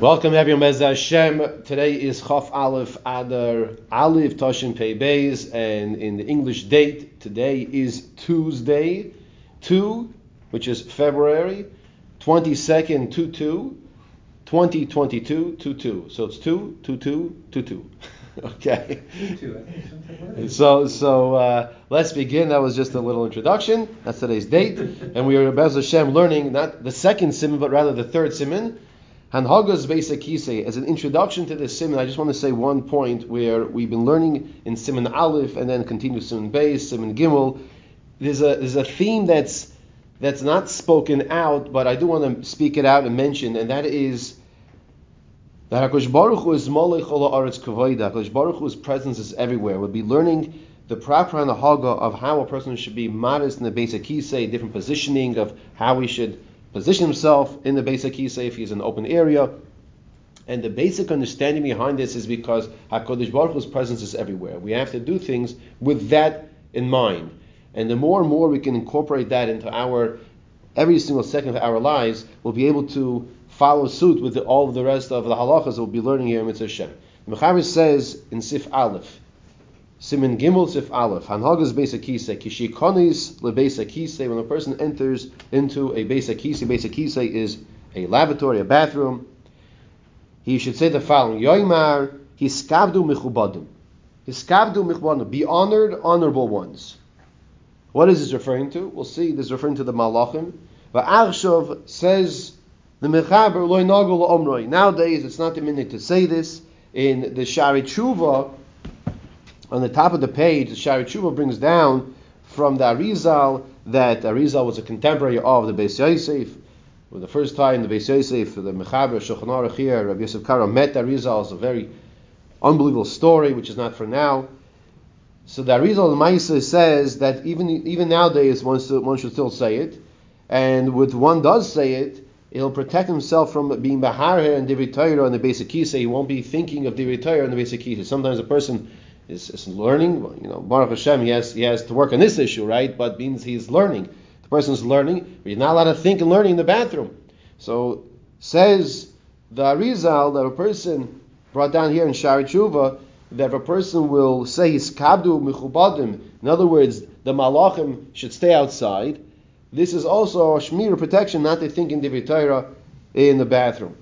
Welcome everyone, Bez Hashem. Today is Chaf Aleph Adar Aleph Tashin Pei Beis, and in the English date, today is Tuesday, 2, which is February 22nd, 2 2, 2022, 2 2. So it's 2, 2 2, 2 2. Okay. So so uh, let's begin. That was just a little introduction. That's today's date, and we are Bez Hashem learning not the second simon, but rather the third simon. Hanhagas Beis HaKisei, as an introduction to this simon, I just want to say one point where we've been learning in Simon Aleph and then continue Simon Beis, Simon Gimel. There's a there's a theme that's that's not spoken out, but I do want to speak it out and mention, and that is that Hakadosh Baruch Hu is Molech Ola Aretz Kavoida. Hakadosh Baruch Hu's presence is everywhere. We'll be learning the proper haga of how a person should be modest in the beis hakisei, different positioning of how we should position himself in the beis hakisei if he's in an open area. And the basic understanding behind this is because Hakadosh Baruch Hu's presence is everywhere. We have to do things with that in mind. And the more and more we can incorporate that into our every single second of our lives, we'll be able to follow suit with the, all of the rest of the halachas we'll be learning here in Mitzvah Shem. The Mechaber says in Sif Aleph, Simin Gimel Sif Aleph, Hanhagas Beis Akise, Kishikonis LeBeis Akise, when a person enters into a Beis Akise, Beis Akise is a lavatory, a bathroom, he should say the following, Yoimar, Hiskabdu Michubadim. Hiskabdu Michubadim, be honored, honorable ones. What is this referring to? We'll see. This is referring to the Malachim. Va'arshav says the Mechaber loy nagul omroi. Nowadays, it's not the minute to say this. In the Shari Tshuva, on the top of the page, the Shari Tshuva brings down from the Arizal that Arizal was a contemporary of the Beis Yosef. For the first time, the Beis Yosef, the Mechaber Shulchan here, Rabbi Yosef Karo met Arizal. It's a very unbelievable story, which is not for now. So the Arizal Maisa says that even even nowadays one, one should still say it, and when one does say it, he'll protect himself from being bahar and divrei Torah and the beis hakisa. He won't be thinking of divrei Torah and the beis hakisa. Sometimes a person is, is learning, you know, Baruch Hashem, he has he has to work on this issue, right? But means he's learning. The person's learning, but he's not allowed to think and learning in the bathroom. So says the Arizal that a person brought down here in Shari Tshuva that if a person will say his kabdu michubadim, in other words, the malachim should stay outside. This is also a shmir protection, not to think in Torah in the bathroom.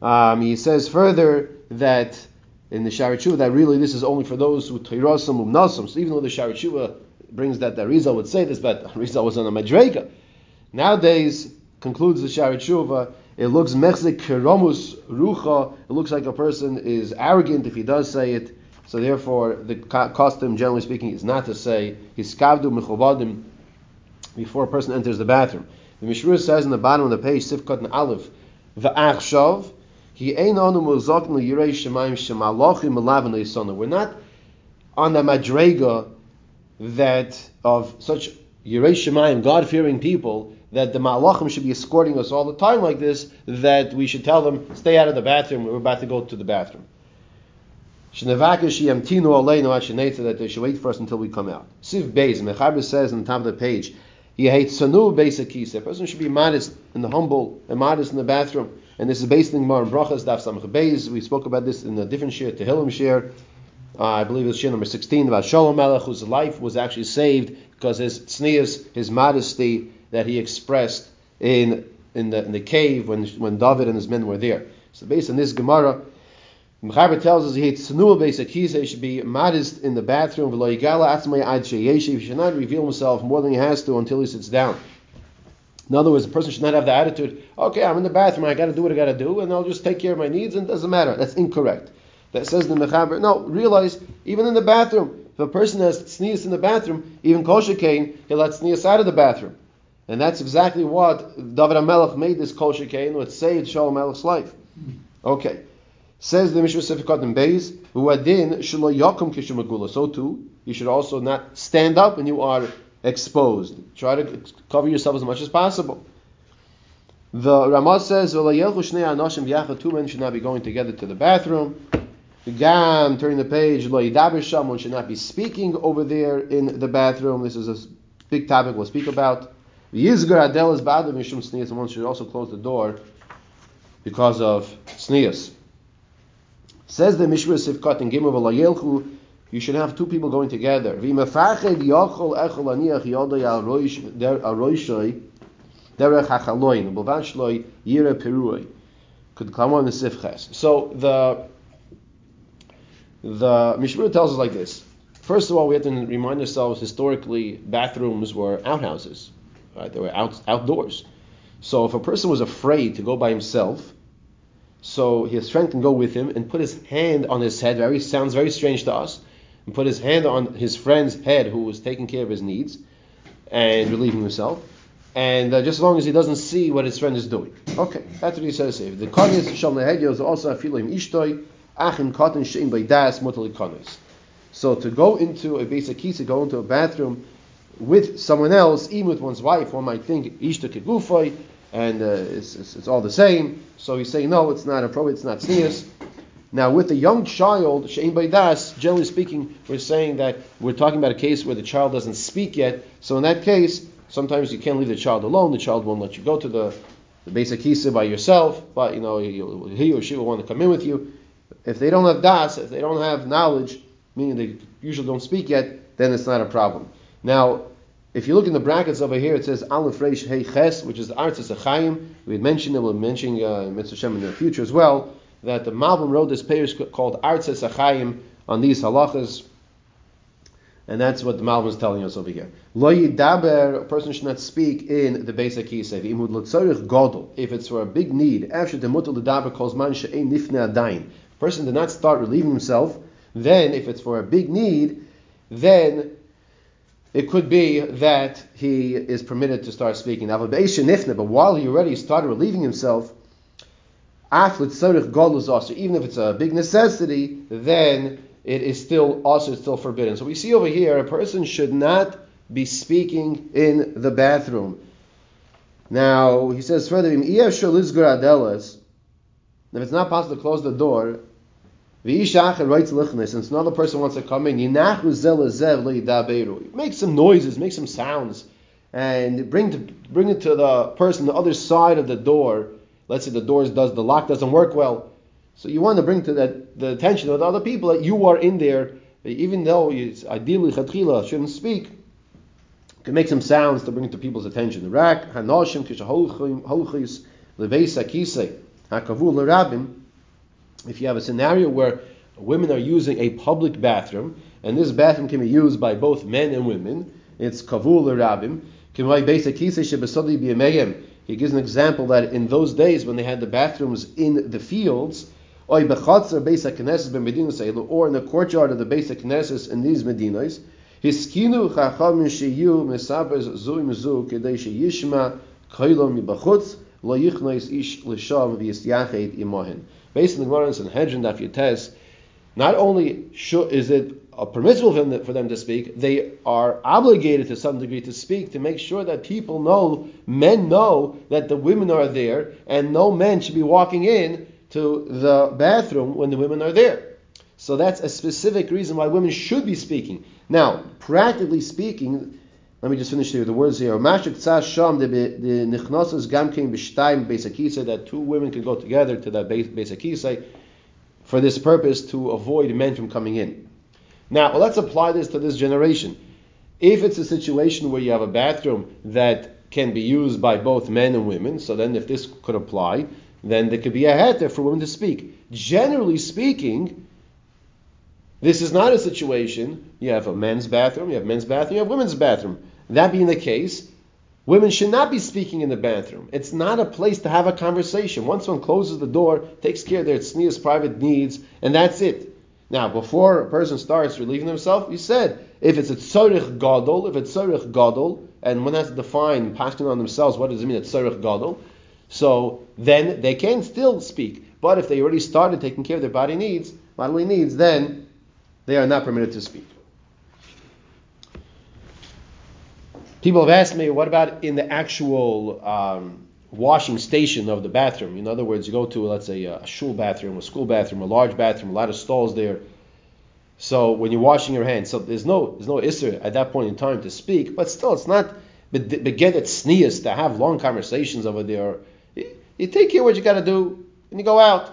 Um, he says further that in the Tshuva that really this is only for those who teirasam umnasam. So even though the Tshuva brings that the Arizal would say this, but Arizal was on a madrega. Nowadays, concludes the Tshuva, it looks mechzik keromus rucha. It looks like a person is arrogant if he does say it. So therefore, the custom, generally speaking, is not to say hiskavdu mechovadim before a person enters the bathroom. The Mishra says in the bottom of the page, Sifkat and Aleph, v'achshav, We're not on the madrega that of such yirei shemayim, God-fearing people, that the malachim should be escorting us all the time like this, that we should tell them, stay out of the bathroom, we're about to go to the bathroom. That they should wait for us until we come out. Siv Beis, Mechaber says on the top of the page, he hates sanu kisa. A person should be modest and humble and modest in the bathroom. And this is based in Gemara and Brachas, Daf Samach We spoke about this in a different share, Tehillim share. Uh, I believe it's share number 16 about Shaul HaMelech, whose life was actually saved because his tznius, his modesty that he expressed in in the, in the cave when when David and his men were there. So based on this Gemara, Mechaber tells us he tznuah beis hakisa. He should be modest in the bathroom. He should not reveal himself more than he has to until he sits down. In other words, a person should not have the attitude, okay, I'm in the bathroom, I got to do what I got to do, and I'll just take care of my needs, and it doesn't matter. That's incorrect. That says the Mechaber. No, realize, even in the bathroom, if a person has sneeze in the bathroom, even kol shekain, he'll let sneeze out of the bathroom. And that's exactly what David HaMelech made this kol shekain, what saved Shaul HaMelech's life. Okay. Says the Mishra Sefikot in Beis, Uadin shelo yakum kishumagula. So too, you should also not stand up when you are exposed. Try to cover yourself as much as possible. The Ramah says, Two men should not be going together to the bathroom. The Gam, turning the page, one should not be speaking over there in the bathroom. This is a big topic we'll speak about. Yizgar Adel is and one should also close the door because of tznius. Says the Mishra Sifkat in Gimel V'layelchu, you should have two people going together. Could come on the Sifches. So the the Mishra tells us like this. First of all, we have to remind ourselves historically, bathrooms were outhouses, right? They were out, outdoors. So if a person was afraid to go by himself, so his friend can go with him and put his hand on his head. Very sounds very strange to us. And put his hand on his friend's head, who was taking care of his needs and relieving himself. And uh, just as long as he doesn't see what his friend is doing. Okay, that's what he says here. The konis shal is also afilim ishtoi achin cotton shein by das mutali konis. So to go into a basic key, to go into a bathroom with someone else, even with one's wife, one might think ishta kegufoi, and uh, it's, it's, it's, all the same. So he's saying no, it's not appropriate, it's not tznius. Now with a young child, shein by das, generally speaking, we're saying that we're talking about a case where the child doesn't speak yet. So in that case, sometimes you can't leave the child alone. The child won't let you go to the, the beis hakisa by yourself, but you know he or she will want to come in with you. If they don't have das, if they don't have knowledge, meaning they usually don't speak yet, then it's not a problem. Now, if you look in the brackets over here, it says Aleph Reish Hey Ches, which is the Artzos HaChaim. We had mentioned it, we'll mention uh, Mitzvah Shem in the future as well, that the Malbim wrote this page called Artzos HaChaim on these halachas. And that's what the Malbim is telling us over here. Lo yidaber, a person should not speak in the beis hakisei. Imud l'tzorich godel, if it's for a big need. After the mutal l'daber calls man she'ein nifne adain. Person did not start relieving himself then if it's for a big need, then it could be that he is permitted to start speaking. But while he already started relieving himself, even if it's a big necessity, then it is still also still forbidden. So we see over here a person should not be speaking in the bathroom. Now he says further, if it's not possible to close the door, since another person wants to come in, make some noises, make some sounds, and bring to, bring it to the person the other side of the door. Let's say the doors does the lock doesn't work well, so you want to bring to that the attention of the other people that you are in there, even though it's ideally chatchila shouldn't speak. can make some sounds to bring to people's attention. The rak hanoshim kishaholchis leveisa kisei hakavu lerabim if you have a scenario where women are using a public bathroom, and this bathroom can be used by both men and women, it's kavul rabim. He gives an example that in those days when they had the bathrooms in the fields, or in the courtyard of the beis haKnesset in these medinas, hiskinu chacham sheyu mesabes zuim zu kedei sheyishma koilom mibachutz lo yichnois ish l'shav v'yisyachet imahin. Based on the Gemara and Sanhedrin Daf Yates, not only is it permissible for them, to speak, they are obligated to some degree to speak to make sure that people know, men know that the women are there, and no men should be walking in to the bathroom when the women are there. So that's a specific reason why women should be speaking. Now, practically speaking, let me just finish here the words here. That two women can go together to that beisakisa for this purpose to avoid men from coming in. Now well, let's apply this to this generation. If it's a situation where you have a bathroom that can be used by both men and women, so then if this could apply, then there could be a heter for women to speak. Generally speaking, this is not a situation. You have a men's bathroom, you have men's bathroom, you have women's bathroom. That being the case, women should not be speaking in the bathroom. It's not a place to have a conversation. Once one closes the door, takes care of their tznius private needs, and that's it. Now, before a person starts relieving himself, you said if it's a tzorich gadol, if it's tzorich gadol, and one has to define, passing on themselves, what does it mean, a tzorich gadol? So then they can still speak. But if they already started taking care of their body needs, bodily needs, then they are not permitted to speak. People have asked me, what about in the actual um, washing station of the bathroom? In other words, you go to, let's say, a shul bathroom, a school bathroom, a large bathroom, a lot of stalls there. So when you're washing your hands, so there's no there's no isser at that point in time to speak, but still, it's not beget at sneas to have long conversations over there. You take care what you got to do. and you go out.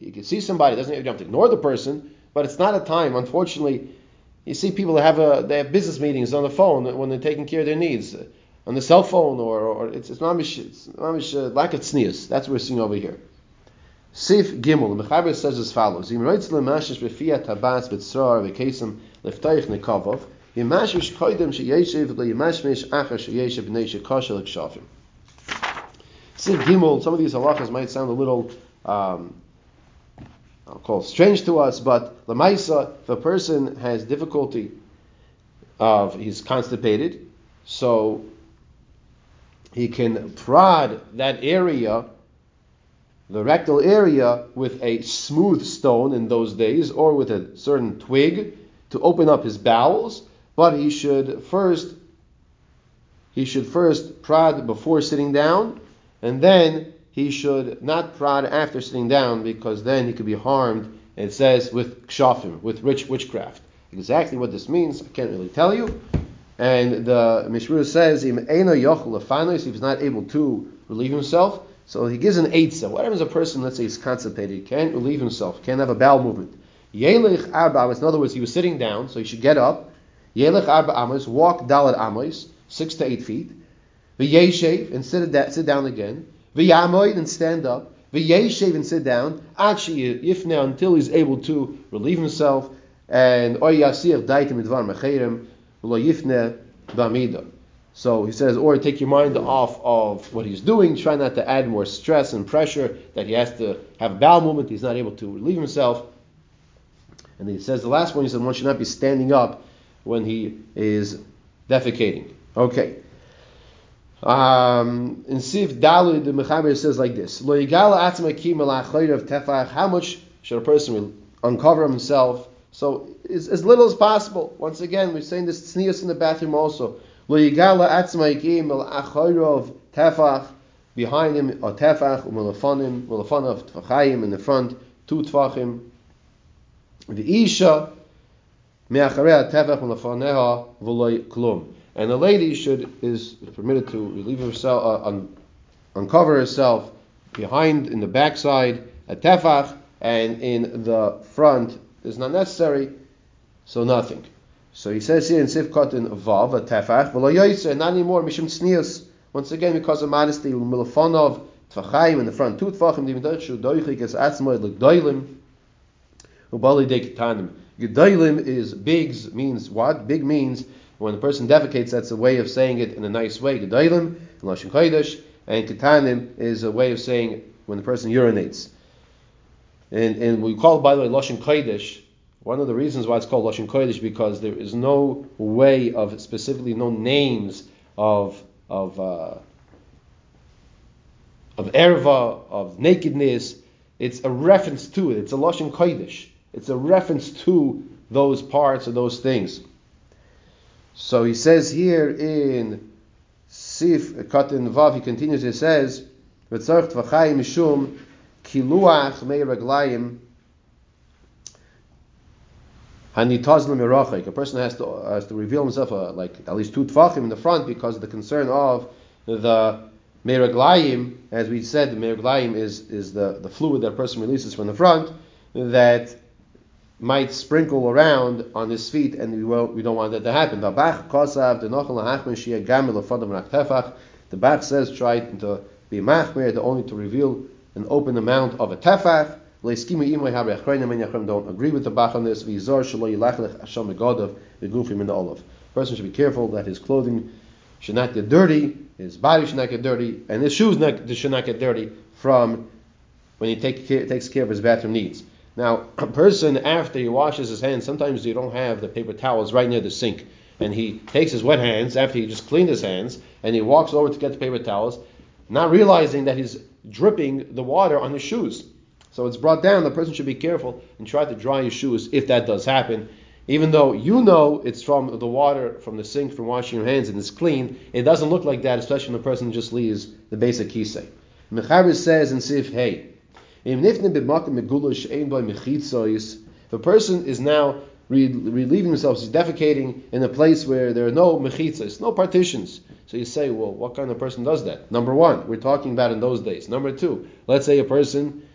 You can see somebody. Doesn't you have to ignore the person, but it's not a time. Unfortunately, you see people that have a they have business meetings on the phone when they're taking care of their needs on the cell phone, or, or it's it's mamish, it's mamish uh, lack of tznius. That's what we're seeing over here. Sif Gimel, the Mechaber says as follows: Im reitz lemashish b'fiyat tabas b'tzrar v'kesem leftayich nekavov yimashish koidem sheyeshiv leyimashmish achar sheyeshiv b'nei shekashel ekshafim. Sif Gimel. Some of these halachas might sound a little. Um, I'll call strange to us, but Lamaisa, if a person has difficulty of he's constipated, so he can prod that area, the rectal area, with a smooth stone in those days, or with a certain twig to open up his bowels. But he should first he should first prod before sitting down, and then he should not prod after sitting down because then he could be harmed. It says with kshafim, with rich witchcraft. Exactly what this means, I can't really tell you. And the Mishmur says, if he's not able to relieve himself, so he gives an eitzah. What happens a person, let's say he's constipated, can't relieve himself, can't have a bowel movement? In other words, he was sitting down, so he should get up. Amos, walk dalat amos, six to eight feet. V'yeshev, and sit, sit down again. V'yamoid, and stand up. V'yeshev, and sit down. Actually, if now, until he's able to relieve himself. And so he says, or take your mind off of what he's doing, try not to add more stress and pressure that he has to have a bowel movement, he's not able to relieve himself. And he says the last one, he said one should not be standing up when he is defecating. Okay. Um, in Sif Dalud, the Mechaber says like this: How much should a person uncover himself so as, as little as possible. Once again, we're saying this tznius in the bathroom also. Tefach behind him a tefach umelafanim melafanav tefachayim in the front two tefachim. The isha me'acharei tefach melafaneha v'loy klum. And the lady should is permitted to relieve herself, uh, un, uncover herself behind in the backside a tefach, and in the front is not necessary, so nothing. So he says here in Sifkot in Vav, a tefach, v'lo yoyse, not anymore, mishum tznius. Once again, because of modesty, milafonov, tfachayim in the front, two tfachim, dim shu doichik es atzmoy l'gdoilim, ubali de kitanim. Gedoilim is bigs, means what? Big means when the person defecates, that's a way of saying it in a nice way. Gedoilim, in Lashon Kodesh, and kitanim is a way of saying when the person urinates. And, and we call it, by the way, Lashon Kodesh. One of the reasons why it's called Lashon Kodesh because there is no way of specifically no names of of uh, of erva of nakedness. It's a reference to it. It's a Lashon Kodesh. It's a reference to those parts of those things. So he says here in Sif Katan Vav, he continues. He says, "V'tzarch tvachayim mishum kiluach mei raglayim hanitazlim merachik. A person has to has to reveal himself uh, like at least two tfachim in the front because of the concern of the meraglayim. As we said, the meraglayim is is the, the fluid that a person releases from the front that might sprinkle around on his feet, and we won't, we don't want that to happen. The Bach says try to be machmer, to only to reveal an open amount of a tefach. Don't agree with the Bach on this. Person should be careful that his clothing should not get dirty, his body should not get dirty, and his shoes not, should not get dirty from when he take care, takes care of his bathroom needs. Now, a person after he washes his hands, sometimes you don't have the paper towels right near the sink, and he takes his wet hands after he just cleaned his hands, and he walks over to get the paper towels, not realizing that he's dripping the water on his shoes. So it's brought down. The person should be careful and try to dry his shoes if that does happen. Even though you know it's from the water from the sink from washing your hands and it's clean, it doesn't look like that, especially when the person just leaves the beis hakisei. Mechaber says in Sif Hey, if a person is now relieving himself, he's defecating in a place where there are no mechitzas, no partitions. So you say, well, what kind of person does that? Number one, we're talking about in those days. Number two, let's say a person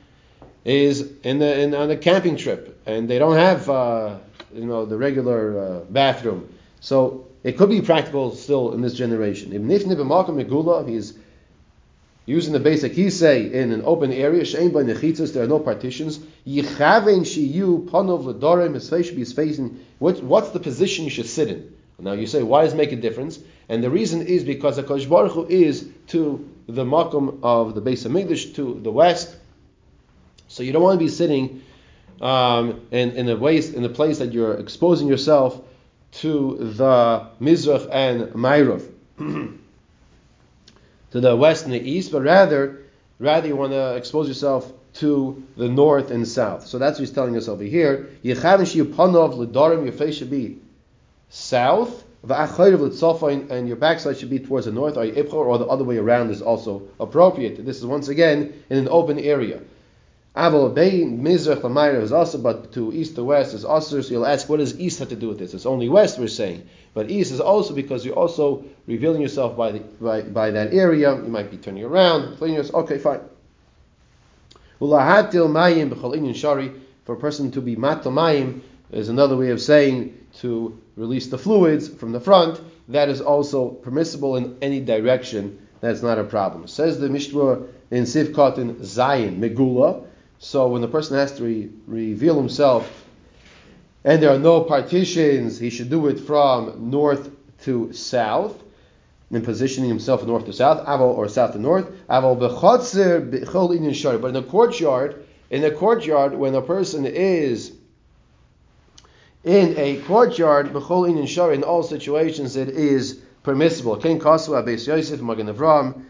is in the in, on a camping trip and they don't have uh, you know the regular uh, bathroom. So it could be practical still in this generation. If b'makom he's using the basic he say in an open area, shein by nechitzas, there are no partitions. Yichaven shiyu panov l'dorim, his face should be facing. What, what's the position you should sit in? Now you say, why does it make a difference? And the reason is because Hakadosh Baruch Hu is to the makom of the base of English to the west. So you don't want to be sitting um, in, in a waste in a place that you're exposing yourself to the Mizrach and Mairav, to the west and the east, but rather, rather you want to expose yourself to the north and south. So that's what he's telling us over here. Your face should be south, and your backside should be towards the north, or the other way around is also appropriate. This is once again in an open area. Aval Bein Mizrach Lamayra is also, but to east to west is also. So you'll ask, what does east have to do with this? It's only west, we're saying, but east is also because you're also revealing yourself by the by, by that area. You might be turning around, cleaning yourself. Okay, fine. Ulahatil Mayim B'chol Shari for a person to be matal Mayim is another way of saying to release the fluids from the front. That is also permissible in any direction. That's not a problem. Says the Mishnah in Sivkot in Zayin Megula. So when the person has to re- reveal himself and there are no partitions, he should do it from north to south, in positioning himself north to south, aval or south to north, aval b'chotzer But in the courtyard, in the courtyard, when a person is in a courtyard, b'chol inin shari, in all situations, it is permissible. King kasu abes Yosef magen Avram.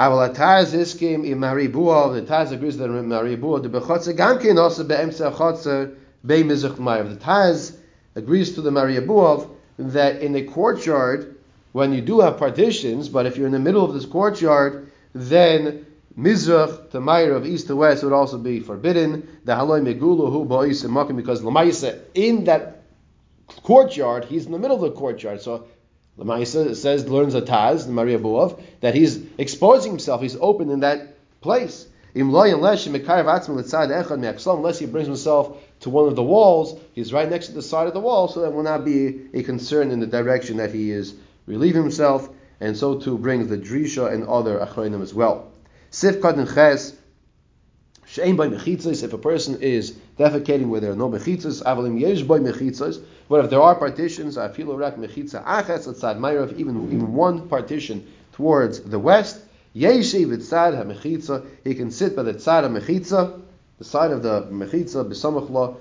Ataz iskim im maribuah. The Taz agrees that maribuah the bechotzer gamkin also beemtza chotzer be mizrach mayav. The Taz agrees to the maribuah that in the courtyard when you do have partitions, but if you're in the middle of this courtyard, then mizrach to ma'arav east to west would also be forbidden. The haloi megulu hu ba'is makim because lamaisa in that courtyard, he's in the middle of the courtyard. So Lamaisa says learns a Taz, the Maria Buov, that he's exposing himself, he's open in that place. Unless he brings himself to one of the walls, he's right next to the side of the wall, so that will not be a concern in the direction that he is relieving himself, and so too brings the Drisha and other Achronim as well. Sifkat and Ches, Shein by mechitzas, if a person is defecating where there are no mechitzas, avalim yesh by mechitzas, but if there are partitions, afilu rak mechitza achetz atzad mayrav, even even one partition towards the west, yeshiv tzad ha he can sit by the tzad ha the side of the mechitza b'samachla.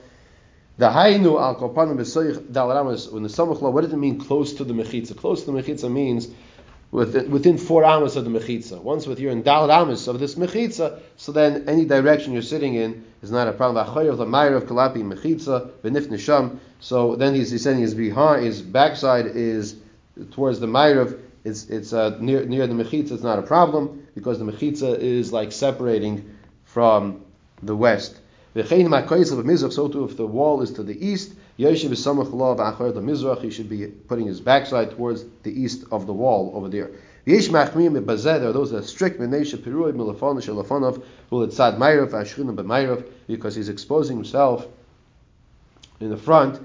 The hainu al kopanim b'soyich dal when the samachla, what does it mean close to the mechitza? Close to the mechitza means within, within four hours of the mechitza. Once with you're in dalad amas of this mechitza, so then any direction you're sitting in is not a problem. of kalapi mechitza benif nisham. So then he's, he's saying his behind his backside is towards the mayrav. It's it's uh, near near the mechitza. It's not a problem because the mechitza is like separating from the west. So too, if the wall is to the east, Yoshev is the mizrach. He should be putting his backside towards the east of the wall over there. Yesh machmiyim bazeh. There are those that are strict. Menesha piruid milafon shelafonov will tzad mayrav ashchina b'mayrav because he's exposing himself in the front.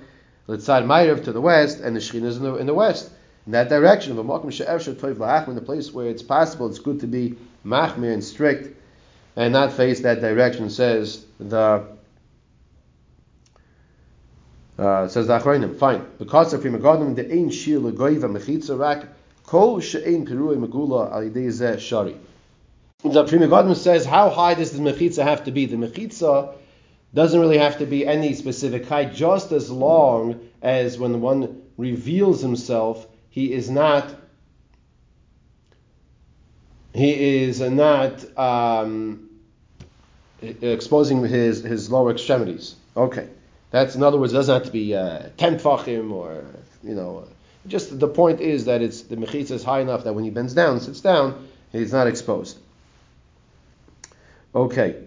Litzad mayrav to the west, and the shechina is in the, in the west. In that direction, of a makom she'ev toiv la'achmin, the place where it's possible, it's good to be machmir and strict, and not face that direction. Says the uh, says the Achronim, fine. Because of Prima the Ein Shir Legoiva Mechitza Rak, Kol She'ein Pirui Megula Al Yidei Shari. The Prima says, how high does the Mechitza have to be? The Mechitza doesn't really have to be any specific height, just as long as when one reveals himself, he is not he is not um, exposing his, his lower extremities. Okay. That's in other words, it doesn't have to be uh, ten tfachim or you know. Just the point is that it's the mechitza is high enough that when he bends down, sits down, he's not exposed. Okay,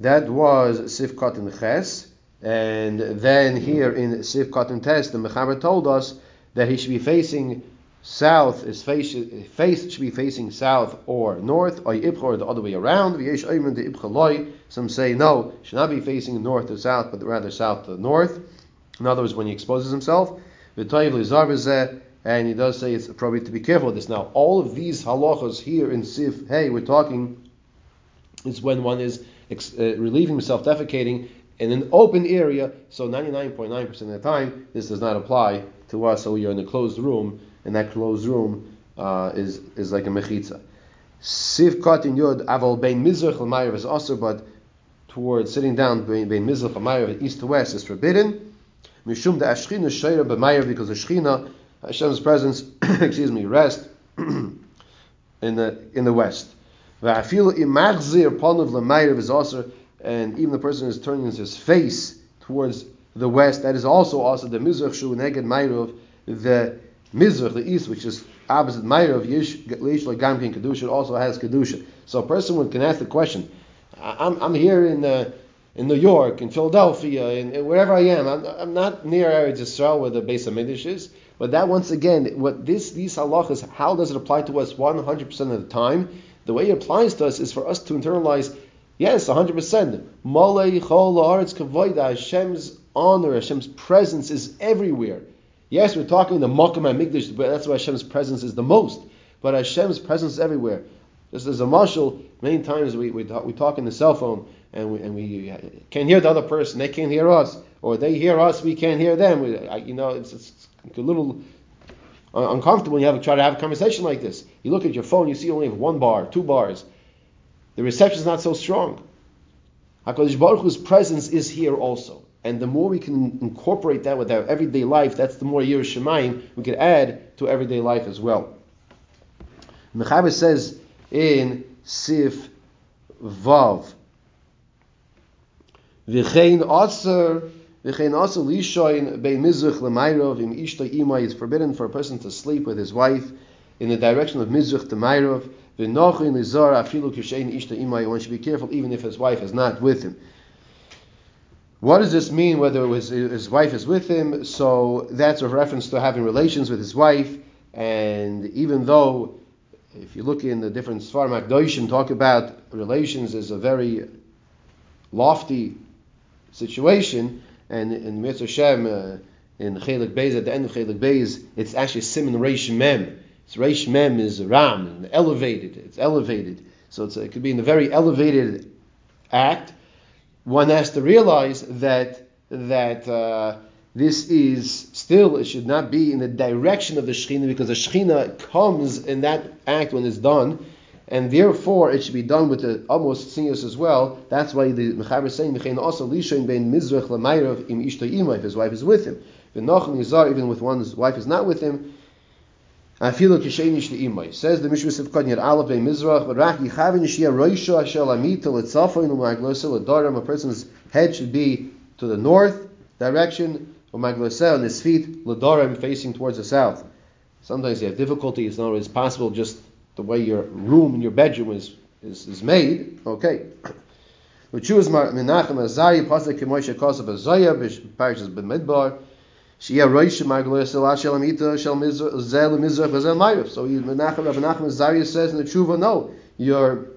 that was sifkat in ches, and then here in sifkat in test, the mechaber told us that he should be facing south is face, face should be facing south or north, or the other way around. Some say no, should not be facing north or south, but rather south to north. In other words, when he exposes himself, and he does say it's appropriate to be careful with this. Now, all of these halachas here in Sif, hey, we're talking is when one is ex- uh, relieving himself, defecating in an open area. So 99.9% of the time, this does not apply to us. So you're in a closed room, and that closed room uh, is is like a mechitza. Sif katin yod aval bein mizrach l'mayev is also, but towards sitting down bein mizrach l'mayev east to west is forbidden. Mishum the ashchina shayra b'mayev because the shchina Hashem's presence, excuse me, rest in the in the west. is also, and even the person is turning his face towards the west. That is also also the mizrach shu neged ma'irav, the mizrach, the east, which is opposite ma'arav Yish leish legamkin kedusha also has kedusha. So a person can ask the question. I'm, I'm here in. Uh, in New York, in Philadelphia, in, wherever I am. I'm, I'm not near Eretz Yisrael where the base of Midrash is, but that once again, what this these halachas, how does it apply to us 100% of the time? The way it applies to us is for us to internalize, yes, 100%. Malay chol haaretz Hashem's honor, Hashem's presence is everywhere. Yes, we're talking the Makam Mikdash, but that's why Hashem's presence is the most. But Hashem's presence is everywhere. Just as a marshal, many times we, we, talk, we talk in the cell phone and we, and we uh, can't hear the other person, they can't hear us, or they hear us, we can't hear them. We, you know, it's, it's a little uncomfortable when you have try to have a conversation like this. You look at your phone, you see only one bar, two bars. The reception is not so strong. Hakadosh Baruch Hu's presence is here also, and the more we can incorporate that with our everyday life, that's the more Yir Shemayim we can add to everyday life as well. Mechaber says in Sif Vav, V'chein Aser it's forbidden for a person to sleep with his wife in the direction of Mizrach to Mayrov. One should be careful even if his wife is not with him. What does this mean whether his, his wife is with him? So that's a reference to having relations with his wife. And even though, if you look in the different Sfar Makdoshim, talk about relations as a very lofty situation, and in Mitzvah uh, in Chelik Beis, at the end of Chelik Beis, it's actually Simon Reish Mem. It's Reish Mem is Ram, elevated. It's elevated. So it could be in a very elevated act. One has to realize that that uh, this is still it should not be in the direction of the Shechina because the Shechina comes in that act when it's done and therefore it should be done with the almost seniors as well. That's why the Mechaber is saying Mechain also lishain bein mizrach lamayrav im ishta ima if his wife is with him. Even with one's wife is not with him. Afilu kishein ishta ima. Says the Mishra Sivkot Yer Aleph bein mizrach rach yichavin shia roisha ashel amita letzafoin u'maglosa ledarim. A person's head should be to the north direction u'maglosa on his feet ledarim facing towards the south. Sometimes you have difficulty. It's not always possible just the way your room in your bedroom is, is, is made, okay. V'chuvas Menachem Azariah pasuk k'moishe kosav Azariah b'parshas b'midbar So Menachem Rabbi Menachem Azariah says in the tshuva, no, your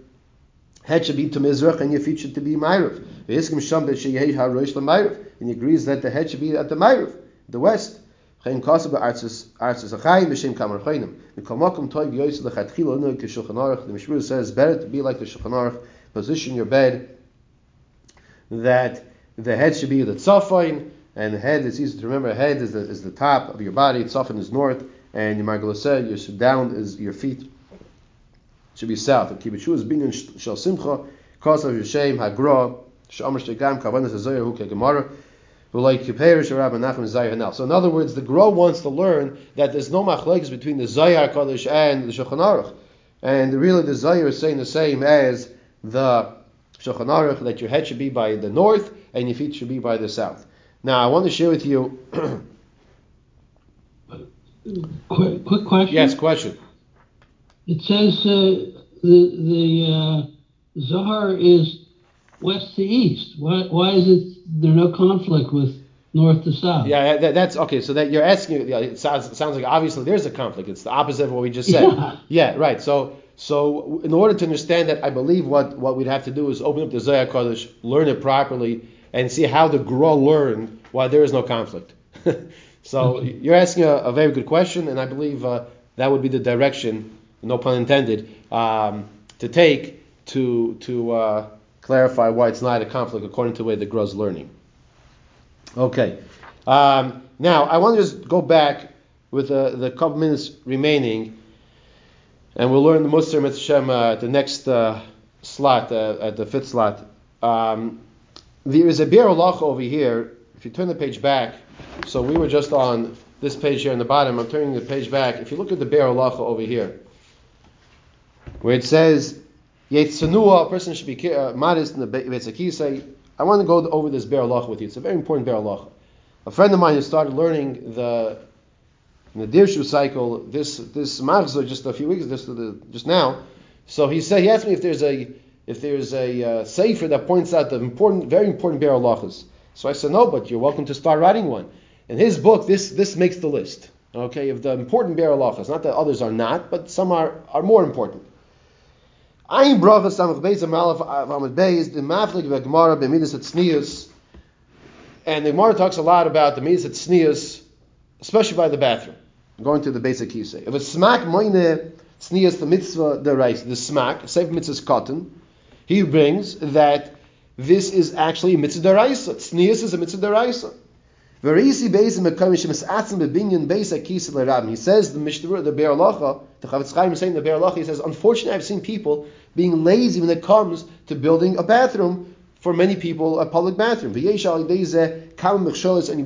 head should be to mizrach and your feet should to be l'mayif. And he agrees that the head should be at the mayif, the west. The Aruch. The Mishmur says better to be like the Shulchan Aruch. Position your bed that the head should be the tzafain, and the head is easy to remember. Head is the, is the top of your body. Tzafin is north, and your margaloseh, your down is your feet should be south. And kibitchu is binyan shel simcha, cause of your shame, hagra, shamar shtegam, kavanas azoyer hu kegemara. So in other words, the Gra wants to learn that there's no machlekes between the Zohar Kodesh and the Shulchan Aruch. And really the Zayar is saying the same as the Shulchan Aruch, that your head should be by the north and your feet should be by the south. Now I want to share with you... quick, quick question? Yes, question. It says uh, the, the uh, Zohar is west to east. Why, why is it there no conflict with north to south. Yeah, that, that's okay. So that you're asking, yeah, it sounds it sounds like obviously there's a conflict. It's the opposite of what we just said. Yeah. Yeah, right. So so in order to understand that, I believe what what we'd have to do is open up the Zohar Kodesh, learn it properly, and see how the Gra learned why there is no conflict. so you're asking a, a very good question, and I believe uh, that would be the direction, no pun intended, um, to take to to uh, clarify why it's not a conflict according to the way the Gra is learning. Okay. Um, now, I want to just go back with the, the couple minutes remaining, and we'll learn the Musar Mitzvah uh, at the next uh, slot, uh, at the fifth slot. Um, there is a Beer Halacha over here. If you turn the page back, so we were just on this page here in the bottom. I'm turning the page back. If you look at the Beer Halacha over here, where it says, Yetzanua, a person should be uh, modest in the Betzakisei. I want to go over this Be'er Halacha with you. It's a very important Be'er Halacha. A friend of mine who started learning the in the Dirshu cycle this this Machzor just a few weeks just just now. So he said he asked me if there's a if there's a uh, sefer that points out the important very important Be'er Halachas. So I said no, but you're welcome to start writing one. In his book, this this makes the list. Okay, of the important Be'er Halachas. Not that others are not, but some are are more important. Ein bracha samach beis amad beis the v'gemara b'midas tznius, and the Gemara talks a lot about the midas tznius, especially by the bathroom, going to the beis hakisei. If a smack moine tznius the mitzvah the rice the smack save mitzvah's cotton, he brings that this is actually a mitzvah deraisa. Tznius is a mitzvah l'rabim. He says the Mishnah, the Be'er the Chofetz Chaim is saying the Be'er Halacha. He says, unfortunately, I've seen people being lazy when it comes to building a bathroom for many people, a public bathroom. And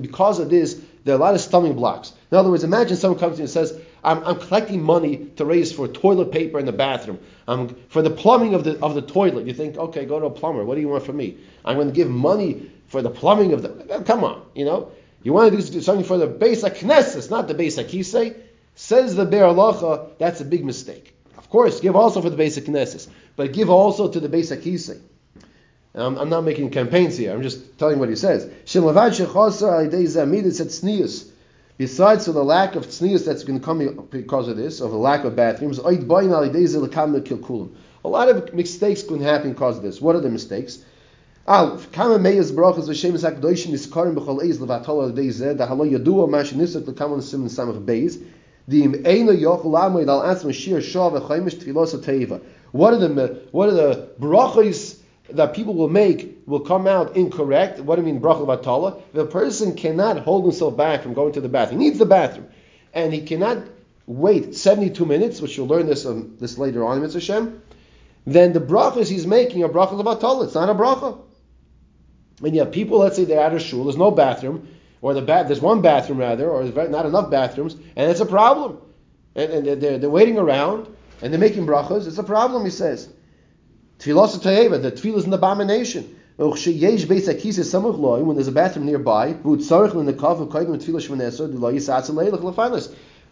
because of this, there are a lot of stumbling blocks. In other words, imagine someone comes to you and says, I'm, I'm collecting money to raise for toilet paper in the bathroom, um, for the plumbing of the of the toilet. You think, okay, go to a plumber. What do you want from me? I'm going to give money for the plumbing of the. Come on, you know. You want to do something for the base Knesset, not the base of Kisei. Says the Be'er Halacha, that's a big mistake. Of course, give also for the base Knesset, but give also to the base of Kisei. Um, I'm not making campaigns here. I'm just telling what he says. Besides for the lack of tznius that's going to come because of this, of the lack of bathrooms, a lot of mistakes can happen because of this. What are the mistakes? What are the what are the brachas that people will make will come out incorrect? What do you mean bracha vatala? The person cannot hold himself back from going to the bathroom. He needs the bathroom, and he cannot wait 72 minutes, which you'll learn this um, this later on, Mitzvah Hashem. Then the brachas he's making are bracha levatala. It's not a bracha. And have people, let's say they're at a shul, there's no bathroom, or the ba- there's one bathroom rather, or not enough bathrooms, and it's a problem. And, and they're, they're waiting around, and they're making brachas. It's a problem, he says. Tfilas ta'eva, the tefillah is an abomination. When there's a bathroom nearby,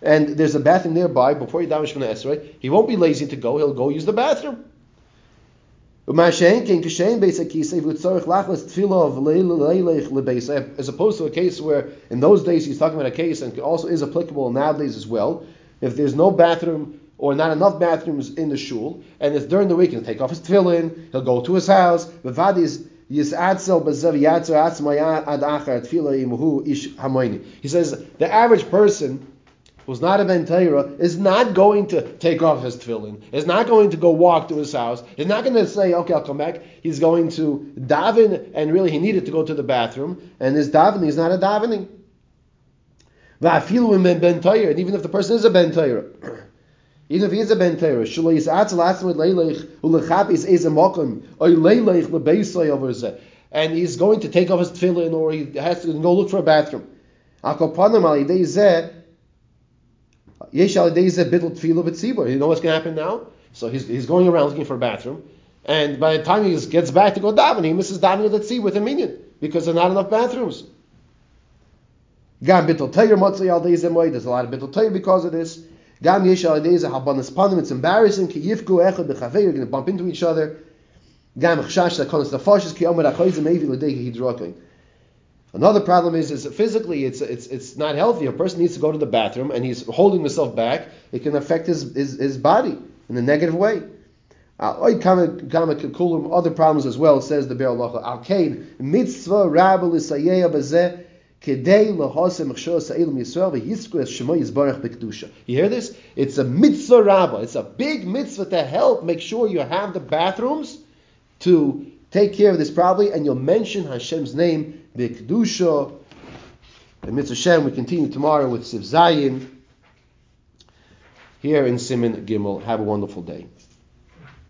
and there's a bathroom nearby before you daven Shemoneh Esrei, he won't be lazy to go. He'll go use the bathroom. As opposed to a case where in those days he's talking about a case and also is applicable nowadays as well. If there's no bathroom or not enough bathrooms in the shul, and it's during the week, he'll take off his tefillin, he'll go to his house. He says the average person who's not a Ben is not going to take off his tefillin, is not going to go walk to his house, is not going to say, okay, I'll come back. He's going to daven, and really he needed to go to the bathroom, and his davening is not a davening. And even if the person is a Ben Torah, even if he is a Ben Torah, and he's going to take off his tefillin, or he has to go look for a bathroom. Yesh al bittul tefillah. You know what's going to happen now? So he's, he's going around looking for a bathroom, and by the time he gets back to go daven, he misses davening at tzibur with a minion because there are not enough bathrooms. Gam bittul tayr motzei al deizeh There's a lot of bittul tayr because of this. Gam yesh al deizeh habanas panim. It's embarrassing. Ki yifku echad b'chavei. You're going to bump into each other. Gam chshash that konas nefashis ki omer achoyzim evi l'dei hidrokin. Another problem is, is physically it's, it's, it's not healthy. A person needs to go to the bathroom and he's holding himself back. It can affect his, his, his body in a negative way. Uh, other problems as well, says the Be'er Halacha. Arcade, mitzvah rabbi l'sayeya bazeh, You hear this? It's a mitzvah rabba. It's a big mitzvah to help make sure you have the bathrooms to take care of this properly, and you'll mention Hashem's name, b'kedusha. And mitzvah Shem, we continue tomorrow with Sif Zayin here in Siman Gimel. Have a wonderful day.